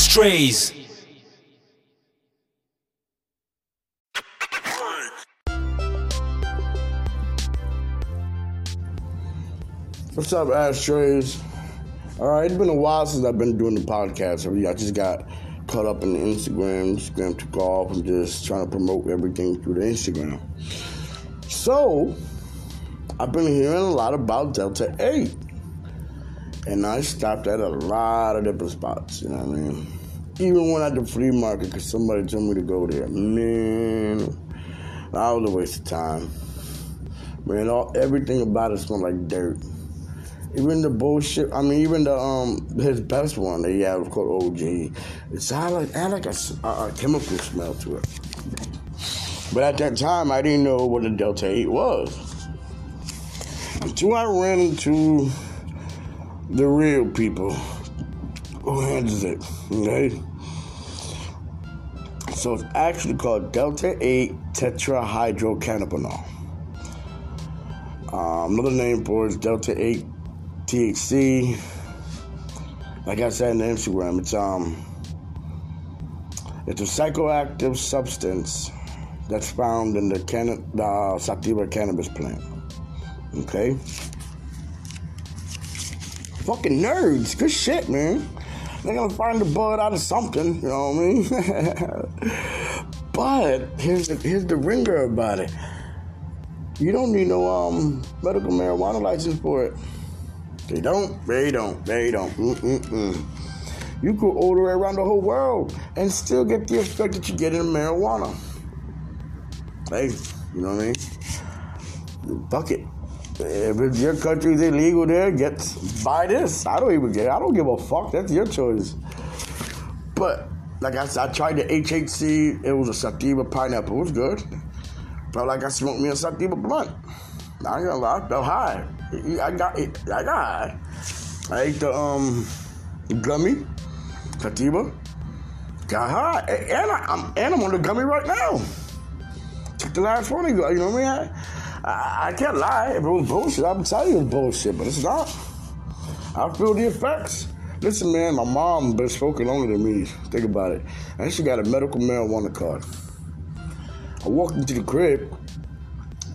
ashtrays. What's up, ashtrays? All right, it's been a while since I've been doing the podcast. I just got caught up in Instagram. Instagram took off. I'm just trying to promote everything through the Instagram. So, I've been hearing a lot about Delta 8. And I stopped at a lot of different spots, you know what I mean? Even went at the flea market because somebody told me to go there. Man, that was a waste of time. Man, all, everything about it smelled like dirt. Even the bullshit. I mean, even the um his best one that he had was called OG. It had like had like a, a, a chemical smell to it. But at that time, I didn't know what a Delta Eight was until I ran into the real people who handles it. Okay. So it's actually called Delta 8 tetrahydrocannabinol. Um, another name for it is Delta 8 THC. Like I said in the Instagram, it's um it's a psychoactive substance that's found in the, can- the sativa cannabis plant. Okay? Fucking nerds. Good shit, man. They're gonna find the bud out of something, you know what I mean? but here's the here's the ringer about it. You don't need no um medical marijuana license for it. They don't. They don't. They don't. Mm-mm-mm. You could order it around the whole world and still get the effect that you get in marijuana. Hey, you know what I mean? Fuck it. If your country's illegal there, get buy this. I don't even get. It. I don't give a fuck. That's your choice. But like I said, I tried the HHC. It was a sativa pineapple. It was good. Felt like I smoked me a sativa blunt. I ain't gonna lie. I felt high. I got it. I got high. I ate the um gummy sativa. Got high, and I, I'm and I'm on the gummy right now. Took the last one. You know what I mean? I, I can't lie. Was bullshit, I'm tell you it was bullshit, but it's not. I feel the effects. Listen, man, my mom been smoking longer than me. Think about it. And she got a medical marijuana card. I walked into the crib.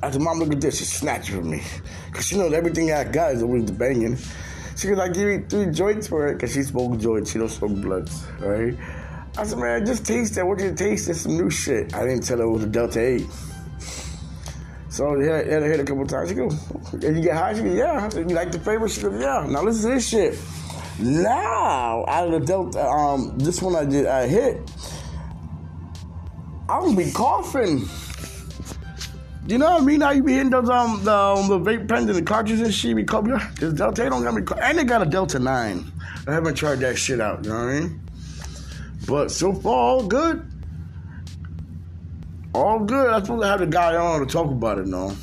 I said, Mom, look at this. She snatched it from me. Because she knows everything I got is always banging. She was like, give you three joints for it. Because she smokes joints. She don't smoke blunts, right? I said, man, just taste that. What you taste? It's some new shit. I didn't tell her it was a Delta 8. So yeah, yeah, I hit a couple times. She go, and you get high? She go, yeah. You like the? She goes, yeah. Now listen to this shit. Now, out of the Delta, um, this one I did, I hit. I'm gonna be coughing. You know what I mean? Now you be hitting those um the, um, the vape pens and the cartridges and shit. Be coughing. This Delta 8 don't got me. And they got a Delta 9. I haven't tried that shit out. You know what I mean? But so far, all good. All good. I'm supposed to have the guy on to talk about it, no.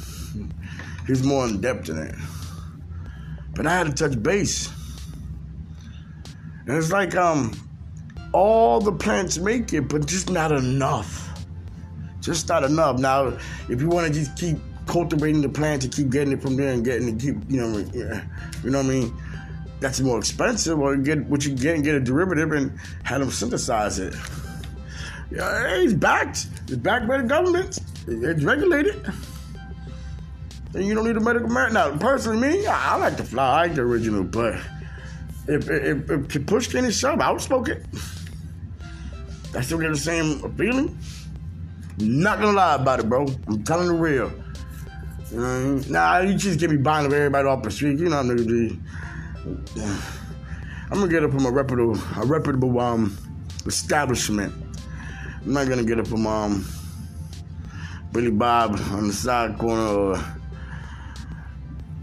He's more in depth in it. But I had to touch base. And it's like um all the plants make it, but just not enough. Just not enough. Now, if you want to just keep cultivating the plant to keep getting it from there and getting it, keep you know, you know what I mean. That's more expensive, or get what you get and get a derivative and have them synthesize it. Yeah, it's backed. It's backed by the government. It's regulated. And you don't need a medical merit. Now, personally, me, I, I like the fly. I like the original, but if if, if, if push to shove, I would smoke it. I still get the same feeling. Not gonna lie about it, bro. I'm telling the real. You know I mean? Nah, you just get me buying of everybody off the street. You know I'm gonna. I'm gonna get it from a reputable, a reputable um establishment. I'm not gonna get it from um Billy Bob on the side corner or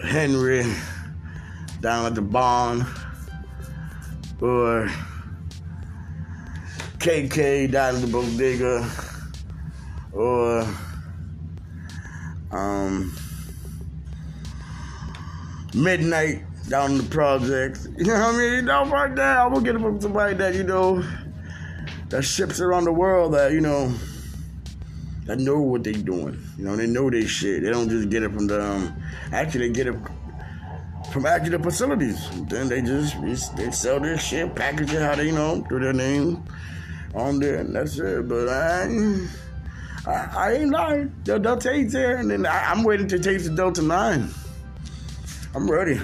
Henry down at the barn or KK down at the bodega or um midnight down in the projects. You know what I mean? No, right there. I'm gonna get it from somebody that, you know, that ships around the world that, you know, that know what they doing. You know, they know they shit. They don't just get it from the um, actually they get it from actually the facilities. Then they just they sell their shit, package it how they you know, through their name on there, and that's it. But I I, I ain't lying. The Delta 8's there, and then I, am waiting to taste the Delta 9. I'm ready.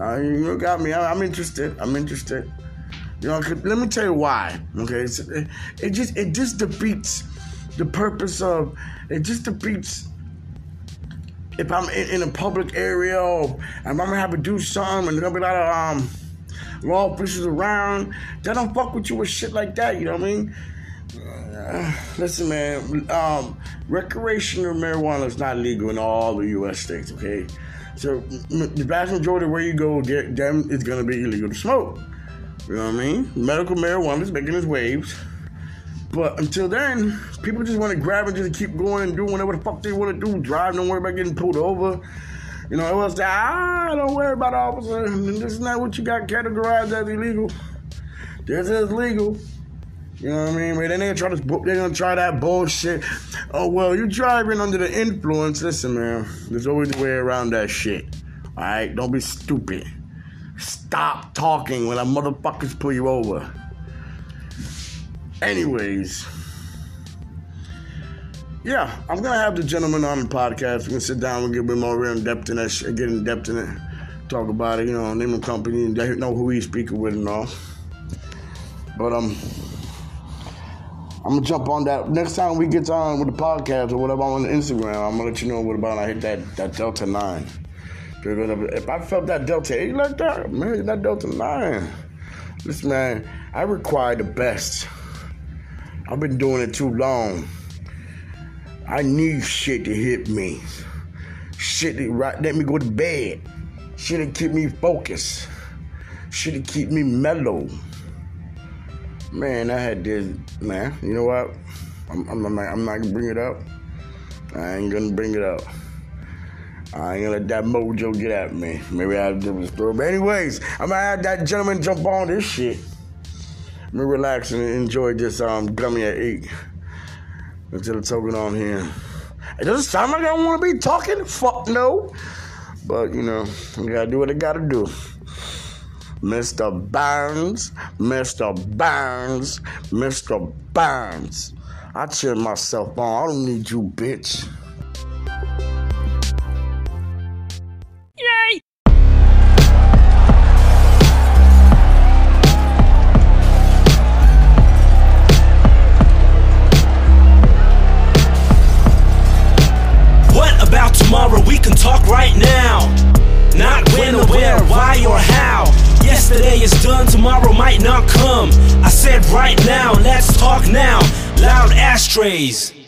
Uh, you got me. I, am interested. I'm interested. You know, let me tell you why. Okay, it, it just it just defeats the purpose of it. Just defeats if I'm in, in, a public area or I'm gonna have to do something and there's gonna be a lot of um, law officials around. They don't fuck with you with shit like that. You know what I mean? Uh, listen, man. Um, recreational marijuana is not legal in all the U.S. states. Okay, so the vast majority of where you go, get them is gonna be illegal to smoke. You know what I mean? Medical marijuana is making its waves. But until then, people just want to grab and just keep going and do whatever the fuck they want to do. Drive, don't worry about getting pulled over. You know, it was that, ah, don't worry about officer. This is not what you got categorized as illegal. This is legal. You know what I mean? But then they try to they're gonna try that bullshit. Oh well, you're driving under the influence. Listen, man, there's always a way around that shit. All right, don't be stupid. Stop talking when a motherfuckers pull you over. Anyways, yeah, I'm gonna have the gentleman on the podcast. We're gonna sit down and get a bit more in depth in that shit, get in depth in it, talk about it, you know, name the company, and know who he's speaking with and all. But um, I'm gonna jump on that next time we get on with the podcast or whatever on Instagram. I'm gonna let you know what about I hit that that Delta Nine. If I felt that Delta Eight like that, man, that Delta Nine. Listen, man, I require the best. I've been doing it too long. I need shit to hit me. Shit to right, let me go to bed. Shit to keep me focused. Shit to keep me mellow. Man, I had this, man. You know what? I'm, I'm, I'm, not, I'm not gonna bring it up. I ain't gonna bring it up. I ain't gonna let that mojo get at me. Maybe I'll do a story. But anyways, I'm gonna have that gentleman jump on this shit Let me relax and enjoy this um, gummy at 8 until it's talking on here. It doesn't sound like I want to be talking. Fuck no. But, you know, I gotta do what I gotta do. Mr. Burnz, Mr. Burnz, Mr. Burnz. I cheer myself on. I don't need you, bitch. Talk right now. Not when or where, why or how. Yesterday is done, tomorrow might not come. I said right now, let's talk now. Loud ashtrays.